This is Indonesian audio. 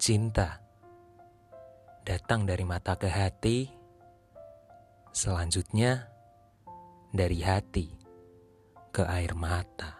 Cinta datang dari mata ke hati, selanjutnya dari hati ke air mata.